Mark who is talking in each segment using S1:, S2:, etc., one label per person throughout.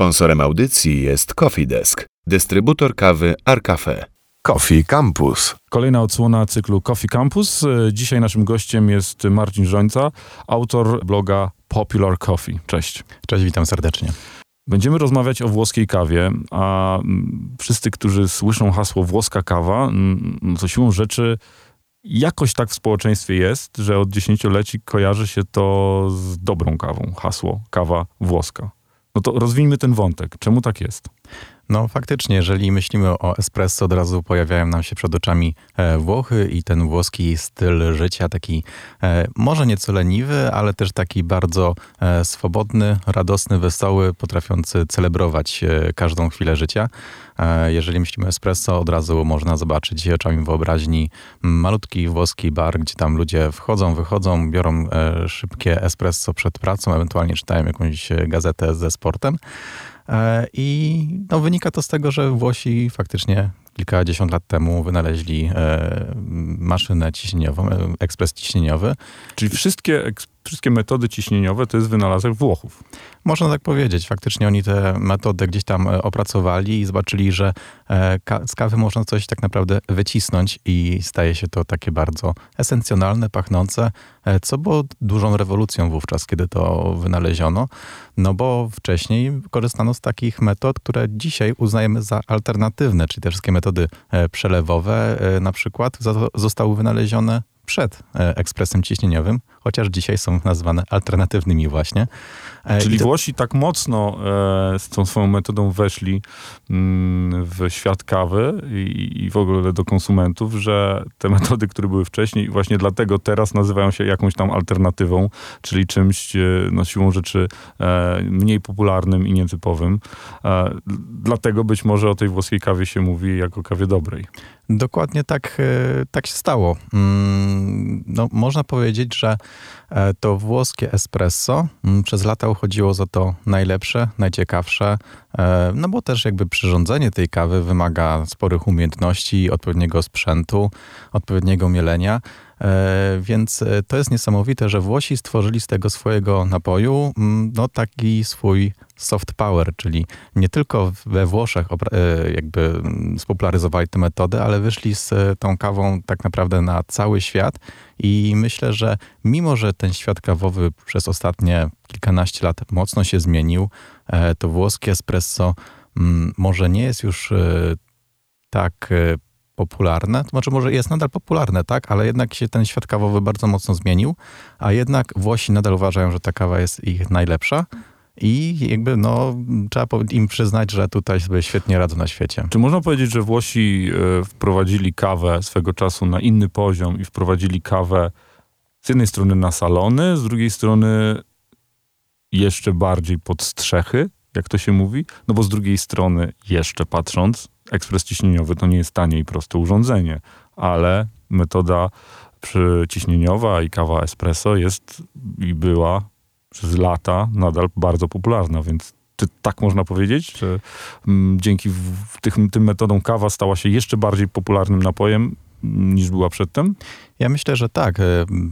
S1: Sponsorem audycji jest Coffee Desk, dystrybutor kawy Arcafe.
S2: Coffee Campus.
S3: Kolejna odsłona cyklu Coffee Campus. Dzisiaj naszym gościem jest Marcin Żońca, autor bloga Popular Coffee. Cześć.
S4: Cześć, witam serdecznie.
S3: Będziemy rozmawiać o włoskiej kawie, a wszyscy, którzy słyszą hasło włoska kawa, no to siłą rzeczy jakoś tak w społeczeństwie jest, że od dziesięcioleci kojarzy się to z dobrą kawą. Hasło kawa włoska. No to rozwijmy ten wątek. Czemu tak jest?
S4: No faktycznie, jeżeli myślimy o espresso, od razu pojawiają nam się przed oczami e, Włochy i ten włoski styl życia, taki e, może nieco leniwy, ale też taki bardzo e, swobodny, radosny, wesoły, potrafiący celebrować każdą chwilę życia. Jeżeli myślimy o espresso, od razu można zobaczyć oczami wyobraźni malutki włoski bar, gdzie tam ludzie wchodzą, wychodzą, biorą szybkie espresso przed pracą, ewentualnie czytają jakąś gazetę ze sportem. E, I no, wynika to z tego, że Włosi faktycznie kilkadziesiąt lat temu wynaleźli e, maszynę ciśnieniową, e, ekspres ciśnieniowy.
S3: Czyli wszystkie, wszystkie metody ciśnieniowe to jest wynalazek Włochów.
S4: Można tak powiedzieć. Faktycznie oni te metody gdzieś tam e, opracowali i zobaczyli, że z kawy można coś tak naprawdę wycisnąć i staje się to takie bardzo esencjonalne, pachnące, co było dużą rewolucją wówczas, kiedy to wynaleziono. No bo wcześniej korzystano z takich metod, które dzisiaj uznajemy za alternatywne, czyli te wszystkie metody e, przelewowe e, na przykład zostały wynalezione przed e, ekspresem ciśnieniowym, chociaż dzisiaj są nazywane alternatywnymi właśnie.
S3: E, Czyli to... Włosi tak mocno e, z tą swoją metodą weszli mm, w świat kawy i, i, w ogóle do konsumentów, że te metody, które były wcześniej, właśnie dlatego teraz nazywają się jakąś tam alternatywą, czyli czymś e, no, siłą rzeczy e, mniej popularnym i nietypowym. E, dlatego być może o tej włoskiej kawie się mówi jako kawie dobrej.
S4: Dokładnie tak, e, tak się stało. Mm, no, można powiedzieć, że to włoskie espresso mm, przez lata uchodziło za to najlepsze, najciekawsze, e, no bo też jakby przyrządzenie tej kawy wymaga sporych umiejętności, odpowiedniego sprzętu, odpowiedniego mielenia. Więc to jest niesamowite, że Włosi stworzyli z tego swojego napoju mm, no, taki swój soft power, czyli nie tylko we Włoszech e, jakby spopularyzowali tę metodę, ale wyszli z e, tą kawą tak naprawdę na cały świat i myślę, że mimo, że ten świat kawowy przez ostatnie kilkanaście lat mocno się zmienił, e, to włoskie espresso mm, może nie jest już tak popularne, to znaczy może jest nadal popularne, tak, ale jednak się ten świat kawowy bardzo mocno zmienił, a jednak Włosi nadal uważają, że ta kawa jest ich najlepsza. I jakby no, trzeba im przyznać, że tutaj sobie świetnie radzą na świecie.
S3: Czy można powiedzieć, że Włosi e, wprowadzili kawę swego czasu na inny poziom i wprowadzili kawę z jednej strony na salony, z drugiej strony jeszcze bardziej pod strzechy, jak to się mówi? No bo z drugiej strony, jeszcze patrząc, ekspres ciśnieniowy to nie jest tanie i proste urządzenie, ale metoda przyciśnieniowa i kawa espresso jest i była przez lata nadal bardzo popularna, więc czy tak można powiedzieć, że mm, dzięki w, tych, tym metodom kawa stała się jeszcze bardziej popularnym napojem niż była przedtem?
S4: Ja myślę, że tak. E,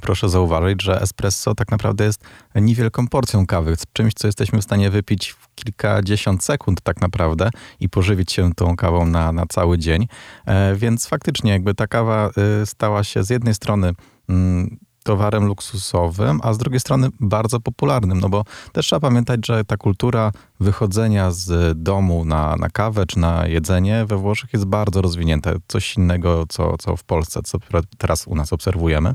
S4: proszę zauważyć, że espresso tak naprawdę jest niewielką porcją kawy, czymś, co jesteśmy w stanie wypić w kilkadziesiąt sekund tak naprawdę i pożywić się tą kawą na, na cały dzień. E, więc faktycznie jakby ta kawa e, stała się z jednej strony mm, towarem luksusowym, a z drugiej strony bardzo popularnym, no bo też trzeba pamiętać, że ta kultura wychodzenia z domu na, na kawę czy na jedzenie we Włoszech jest bardzo rozwinięta. Coś innego, co, co w Polsce, co teraz u nas obserwujemy.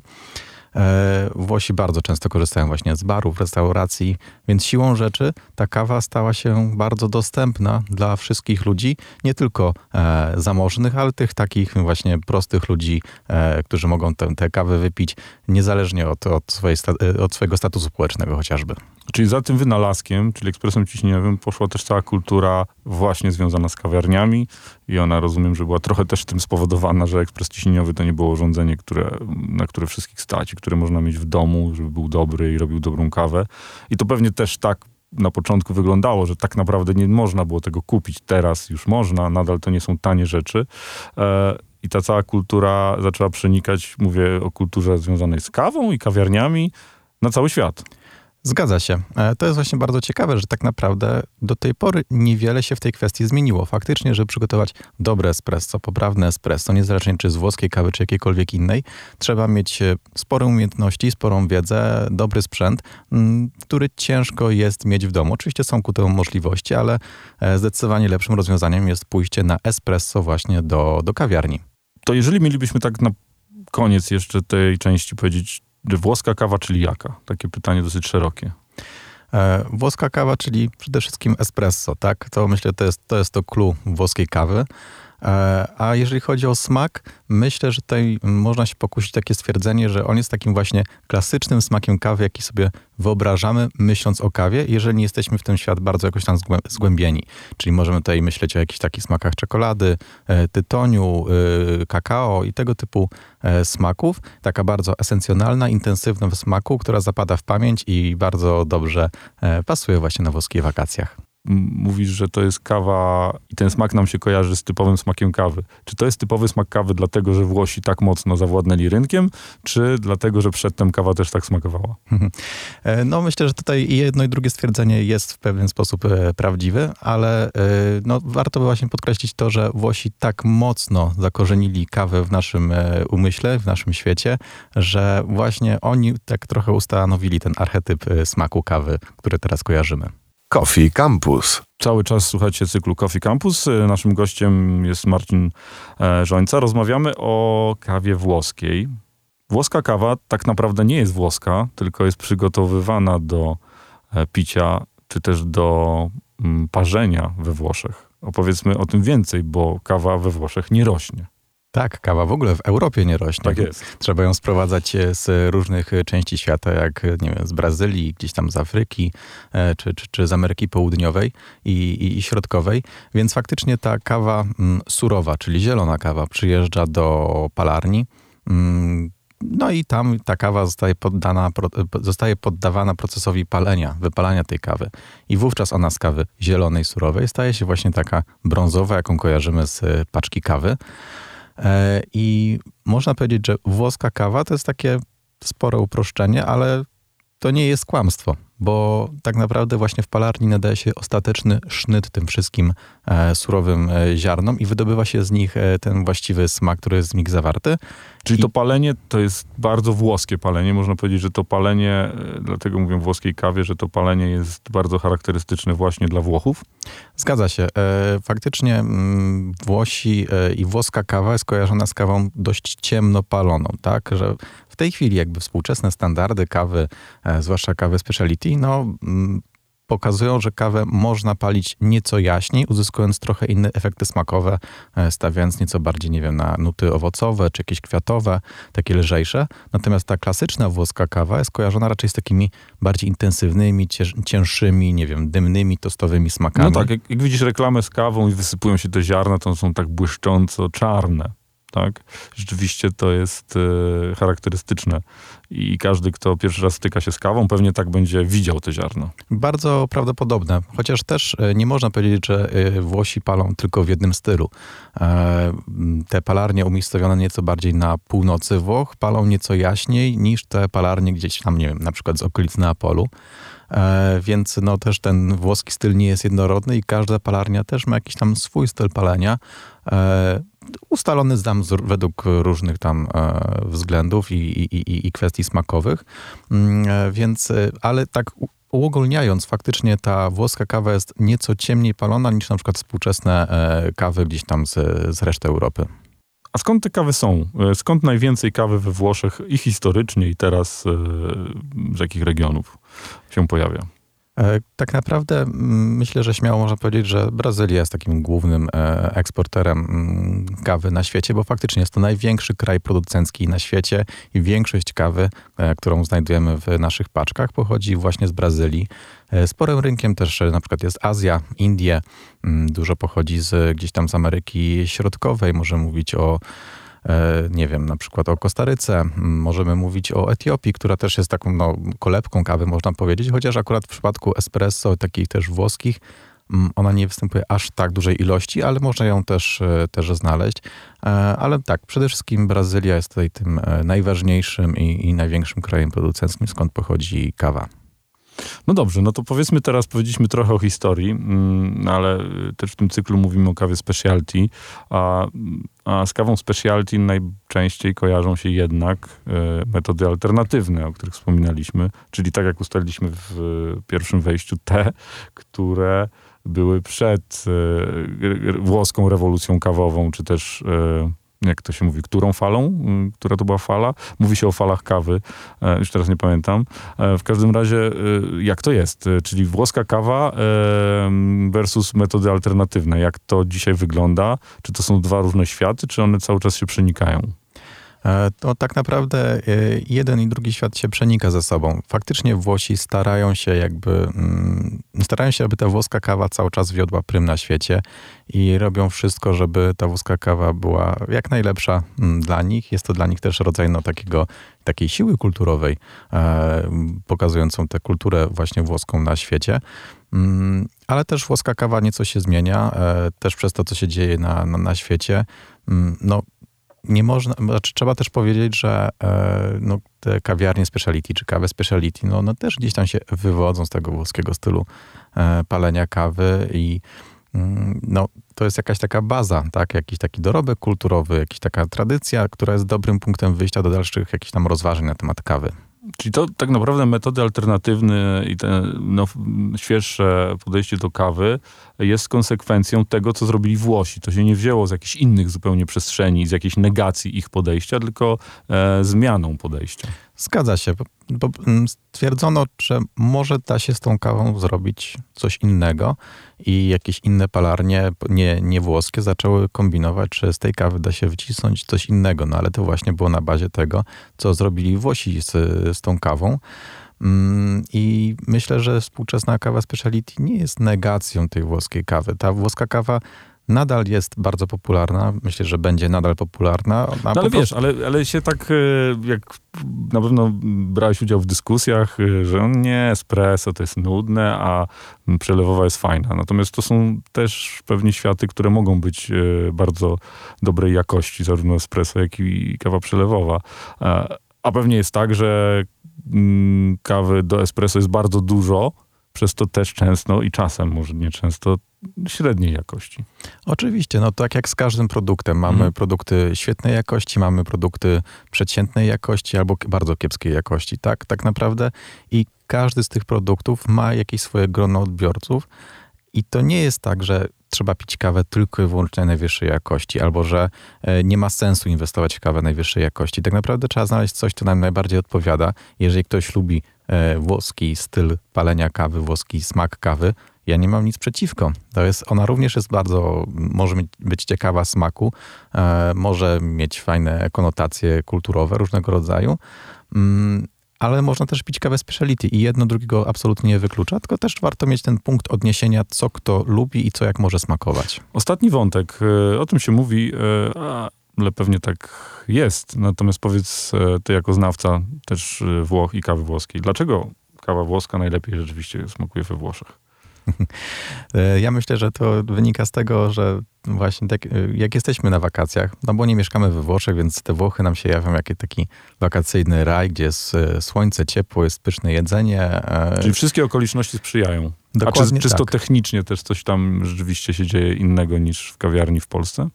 S4: E, Włosi bardzo często korzystają właśnie z barów, restauracji, więc siłą rzeczy ta kawa stała się bardzo dostępna dla wszystkich ludzi, nie tylko e, zamożnych, ale tych takich właśnie prostych ludzi, e, którzy mogą tę kawę wypić niezależnie od, od, swojej, od swojego statusu społecznego chociażby.
S3: Czyli za tym wynalazkiem, czyli ekspresem ciśnieniowym, poszła też cała kultura właśnie związana z kawiarniami i ona, rozumiem, że była trochę też tym spowodowana, że ekspres ciśnieniowy to nie było urządzenie, które, na które wszystkich stać które można mieć w domu, żeby był dobry i robił dobrą kawę. I to pewnie też tak na początku wyglądało, że tak naprawdę nie można było tego kupić. Teraz już można, nadal to nie są tanie rzeczy. E, I ta cała kultura zaczęła przenikać, mówię o kulturze związanej z kawą i kawiarniami, na cały świat.
S4: Zgadza się. E, to jest właśnie bardzo ciekawe, że tak naprawdę do tej pory niewiele się w tej kwestii zmieniło. Faktycznie, żeby przygotować dobre espresso, poprawne espresso, niezależnie czy z włoskiej kawy, czy jakiejkolwiek innej, trzeba mieć e, spore umiejętności, sporą wiedzę, dobry sprzęt, który ciężko jest mieć w domu. Oczywiście są ku temu możliwości, ale e, zdecydowanie lepszym rozwiązaniem jest pójście na espresso właśnie do, do kawiarni.
S3: To jeżeli mielibyśmy tak na koniec jeszcze tej części powiedzieć, włoska kawa, czyli jaka? Takie pytanie dosyć szerokie.
S4: E, włoska kawa, czyli przede wszystkim espresso, tak? To myślę, to jest to, jest to clue włoskiej kawy. E, a jeżeli chodzi o smak, myślę, że tutaj można się pokusić takie stwierdzenie, że on jest takim właśnie klasycznym smakiem kawy, jaki sobie wyobrażamy, myśląc o kawie, jeżeli nie jesteśmy w ten świat bardzo jakoś tam zgłębieni. Czyli możemy tutaj myśleć o jakichś takich smakach czekolady, e, tytoniu, e, kakao i tego typu smaków. Taka bardzo esencjonalna, intensywna w smaku, która zapada w pamięć i bardzo dobrze pasuje właśnie na włoskich wakacjach
S3: mówisz, że to jest kawa i ten smak nam się kojarzy z typowym smakiem kawy. Czy to jest typowy smak kawy dlatego, że Włosi tak mocno zawładnęli rynkiem, czy dlatego, że przedtem kawa też tak smakowała?
S4: E, no myślę, że tutaj jedno i drugie stwierdzenie jest w pewien sposób e, prawdziwe, ale e, no, warto by właśnie podkreślić to, że Włosi tak mocno zakorzenili kawę w naszym umyśle, w naszym świecie, że właśnie oni tak trochę ustanowili ten archetyp smaku kawy, który teraz kojarzymy.
S2: Coffee Campus.
S3: Cały czas słuchacie cyklu Coffee Campus. Naszym gościem jest Marcin e, Żońca. Rozmawiamy o kawie włoskiej. Włoska kawa tak naprawdę nie jest włoska, tylko jest przygotowywana do e, picia, czy też do mm, parzenia we Włoszech. Opowiedzmy o tym więcej, bo kawa we Włoszech nie rośnie.
S4: Tak, kawa w ogóle w Europie nie rośnie.
S3: Tak jest.
S4: Trzeba ją sprowadzać e, z różnych e, części świata, jak e, nie wiem, z Brazylii, gdzieś tam z Afryki, czy, czy, czy z Ameryki Południowej i, i, środkowej. Więc faktycznie ta kawa mm, surowa, czyli zielona kawa, przyjeżdża do palarni. Mm, no i tam ta kawa zostaje, poddana, zostaje poddawana procesowi palenia, wypalania tej kawy. I wówczas ona z kawy zielonej, surowej staje się właśnie taka brązowa, jaką kojarzymy z paczki kawy. E, I można powiedzieć, że włoska kawa to jest takie spore uproszczenie, ale to nie jest kłamstwo, bo tak naprawdę właśnie w palarni nadaje się ostateczny sznyt tym wszystkim e, surowym e, ziarnom i wydobywa się z nich e, ten właściwy smak, który jest w nich zawarty.
S3: Czyli I... to palenie to jest bardzo włoskie palenie. Można powiedzieć, że to palenie, dlatego mówię włoskiej kawie, że to palenie jest bardzo charakterystyczne właśnie dla Włochów.
S4: Zgadza się. Faktycznie mm, Włosi i włoska kawa jest kojarzona z kawą dość ciemno paloną, tak? Że w tej chwili jakby współczesne standardy kawy, zwłaszcza kawy speciality, no mm, pokazują, że kawę można palić nieco jaśniej, uzyskując trochę inne efekty smakowe, e, stawiając nieco bardziej, nie wiem, na nuty owocowe czy jakieś kwiatowe, takie lżejsze. Natomiast ta klasyczna włoska kawa jest kojarzona raczej z takimi bardziej intensywnymi, cięższymi, nie wiem, dymnymi, tostowymi smakami.
S3: No tak, jak, jak widzisz reklamę z kawą i wysypują się te ziarna, to są tak błyszcząco czarne tak? Rzeczywiście to jest e, charakterystyczne i każdy, kto pierwszy raz styka się z kawą, pewnie tak będzie widział te ziarno.
S4: Bardzo prawdopodobne, chociaż też e, nie można powiedzieć, że e, Włosi palą tylko w jednym stylu. Te palarnie umiejscowione nieco bardziej na północy Włoch palą nieco jaśniej niż te palarnie gdzieś tam, nie wiem, na przykład z okolic Neapolu. Więc no też ten włoski styl nie jest jednorodny i każda palarnia też ma jakiś tam swój styl palenia ustalony znam według różnych tam e, względów i, i, i, kwestii smakowych. Mm, e, więc, e, ale tak uogólniając, faktycznie ta włoska kawa jest nieco ciemniej palona niż na przykład współczesne kawy gdzieś tam z, z reszty Europy.
S3: A skąd te kawy są? Skąd najwięcej kawy we Włoszech i historycznie, i teraz z jakich regionów się pojawia?
S4: E, tak naprawdę mm, myślę, że śmiało można powiedzieć, że Brazylia jest takim głównym e, eksporterem mm, kawy na świecie, bo faktycznie jest to największy kraj producencki na świecie i większość kawy, e, którą znajdujemy w naszych paczkach, pochodzi właśnie z Brazylii. Sporym rynkiem też na przykład jest Azja, Indie, mm, dużo pochodzi z, gdzieś tam z Ameryki Środkowej. Możemy mówić o nie wiem, na przykład o Kostaryce, możemy mówić o Etiopii, która też jest taką no, kolebką kawy, można powiedzieć, chociaż akurat w przypadku espresso, takich też włoskich, ona nie występuje aż tak dużej ilości, ale można ją też, e, też znaleźć. E, ale tak, przede wszystkim Brazylia jest tutaj tym najważniejszym i, i największym krajem producenckim, skąd pochodzi kawa.
S3: No dobrze, no to powiedzmy teraz, powiedzieliśmy trochę o historii, mm, ale y, też w tym cyklu mówimy o kawie specialty, a, a z kawą specialty najczęściej kojarzą się jednak y, metody alternatywne, o których wspominaliśmy, czyli tak jak ustaliliśmy w pierwszym wejściu, te, które były przed y, włoską rewolucją kawową, czy też jak to się mówi, którą falą, która to była fala. Mówi się o falach kawy, e, już teraz nie pamiętam. E, w każdym razie, y, jak to jest? E, czyli włoska kawa versus metody alternatywne. Jak to dzisiaj wygląda? Czy to są dwa różne światy, czy one cały czas się przenikają?
S4: E, to tak naprawdę e, jeden i drugi świat się przenika ze sobą. Faktycznie Włosi starają się jakby, mm, starają się, aby ta włoska kawa cały czas wiodła prym na świecie i robią wszystko, żeby ta włoska kawa była jak najlepsza mm, dla nich. Jest to dla nich też rodzaj no, takiego, takiej siły kulturowej, e, pokazującą tę kulturę właśnie włoską na świecie. Mm, ale też włoska kawa nieco się zmienia, też przez to, co się dzieje na, na, na świecie. No, nie można, znaczy trzeba też powiedzieć, że e, no, te kawiarnie speciality czy kawy speciality, no też gdzieś tam się wywodzą z tego włoskiego stylu e, palenia kawy i mm, no, to jest jakaś taka baza, tak? jakiś taki dorobek kulturowy, jakaś taka tradycja, która jest dobrym punktem wyjścia do dalszych jakichś tam rozważań na temat kawy.
S3: Czyli to tak naprawdę metody alternatywne i te no, świeższe podejście do kawy jest konsekwencją tego, co zrobili Włosi. To się nie wzięło z jakichś innych zupełnie przestrzeni, z jakiejś negacji ich podejścia, tylko e, zmianą podejścia.
S4: Zgadza się, bo mm, stwierdzono, że może da się z tą kawą zrobić coś innego i jakieś inne palarnie, nie, nie włoskie, zaczęły kombinować, czy z tej kawy da się wcisnąć coś innego. No ale to właśnie było na bazie tego, co zrobili Włosi z, z tą kawą. Mm, I myślę, że współczesna kawa speciality nie jest negacją tej włoskiej kawy. Ta włoska kawa nadal jest bardzo popularna. Myślę, że będzie nadal popularna.
S3: No ale prostu... wiesz, ale, ale się tak, e, jak na pewno brałeś udział w dyskusjach, e, że nie, espresso to jest nudne, a przelewowa jest fajna. Natomiast to są też pewnie światy, które mogą być e, bardzo dobrej jakości, zarówno espresso, jak i kawa przelewowa. A pewnie jest tak, że mm, kawy do espresso jest bardzo dużo, przez to też często i czasem, może nie często, średniej jakości.
S4: Oczywiście, no tak jak z każdym produktem. Mamy mhm. produkty świetnej jakości, mamy produkty przeciętnej jakości albo bardzo kiepskiej jakości, tak? Tak naprawdę i każdy z tych produktów ma jakieś swoje grono odbiorców i to nie jest tak, że trzeba pić kawę tylko i wyłącznie najwyższej jakości, albo że e, nie ma sensu inwestować w kawę najwyższej jakości. Tak naprawdę trzeba znaleźć coś, co nam najbardziej odpowiada. Jeżeli ktoś lubi e, włoski styl palenia kawy, włoski smak kawy, ja nie mam nic przeciwko. To jest, ona również jest bardzo, może być ciekawa smaku, e, może mieć fajne konotacje kulturowe różnego rodzaju, mm, ale można też pić kawę speciality i jedno drugiego absolutnie nie wyklucza, tylko też warto mieć ten punkt odniesienia, co kto lubi i co jak może smakować.
S3: Ostatni wątek, e, o tym się mówi, e, ale pewnie tak jest. Natomiast powiedz ty jako znawca też Włoch i kawy włoskiej, dlaczego kawa włoska najlepiej rzeczywiście smakuje we Włoszech?
S4: E, ja myślę, że to wynika z tego, że właśnie tak, e, jak jesteśmy na wakacjach, no bo nie mieszkamy we Włoszech, więc te Włochy nam się jawią jak taki wakacyjny raj, gdzie jest e, słońce, ciepło, jest pyszne jedzenie.
S3: Czyli wszystkie okoliczności sprzyjają. Dokładnie A czy, czysto tak. technicznie też coś tam rzeczywiście się dzieje innego niż w kawiarni w Polsce?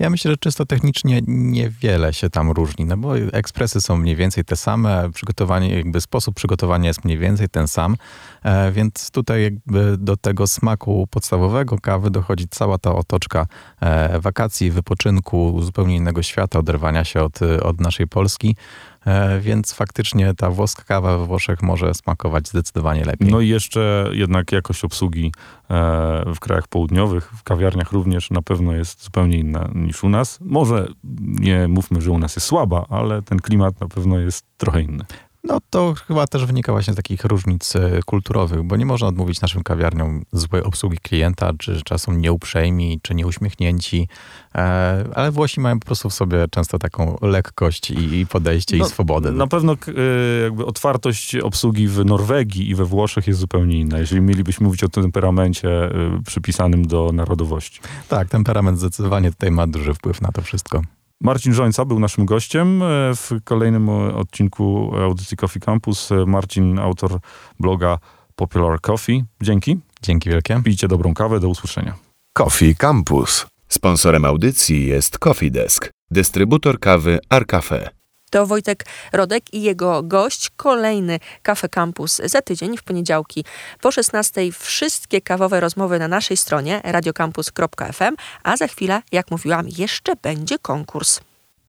S4: Ja myślę, że czysto technicznie niewiele się tam różni, no bo ekspresy są mniej więcej te same, przygotowanie, jakby sposób przygotowania jest mniej więcej ten sam, e, więc tutaj jakby do tego smaku podstawowego kawy dochodzi cała ta otoczka e, wakacji, wypoczynku, zupełnie innego świata, oderwania się od, od naszej Polski. E, więc faktycznie ta włoska kawa we Włoszech może smakować zdecydowanie lepiej.
S3: No i jeszcze jednak jakość obsługi e, w krajach południowych, w kawiarniach również na pewno jest zupełnie inna niż u nas. Może nie mówmy, że u nas jest słaba, ale ten klimat na pewno jest trochę inny.
S4: No to chyba też wynika właśnie z takich różnic e, kulturowych, bo nie można odmówić naszym kawiarniom złej obsługi klienta, czy czasem nieuprzejmi, czy nieuśmiechnięci, e, ale Włosi mają po prostu w sobie często taką lekkość i podejście no, i swobodę.
S3: Na pewno e, jakby otwartość obsługi w Norwegii i we Włoszech jest zupełnie inna, jeżeli mielibyśmy mówić o temperamencie przypisanym do narodowości.
S4: Tak, temperament zdecydowanie tutaj ma duży wpływ na to wszystko.
S3: Marcin Żońca był naszym gościem e, w kolejnym odcinku audycji Coffee Campus. E, Marcin, autor bloga Popular Coffee. Dzięki.
S4: Dzięki wielkie.
S3: Pijcie dobrą kawę. Do usłyszenia.
S2: Coffee Campus.
S1: Sponsorem audycji jest Coffee Desk, dystrybutor kawy Arcafe.
S5: To Wojtek Rodek i jego gość. Kolejny Cafe Campus za tydzień w poniedziałki po 16. Wszystkie kawowe rozmowy na naszej stronie radiocampus.fm, a za chwilę, jak mówiłam, jeszcze będzie konkurs.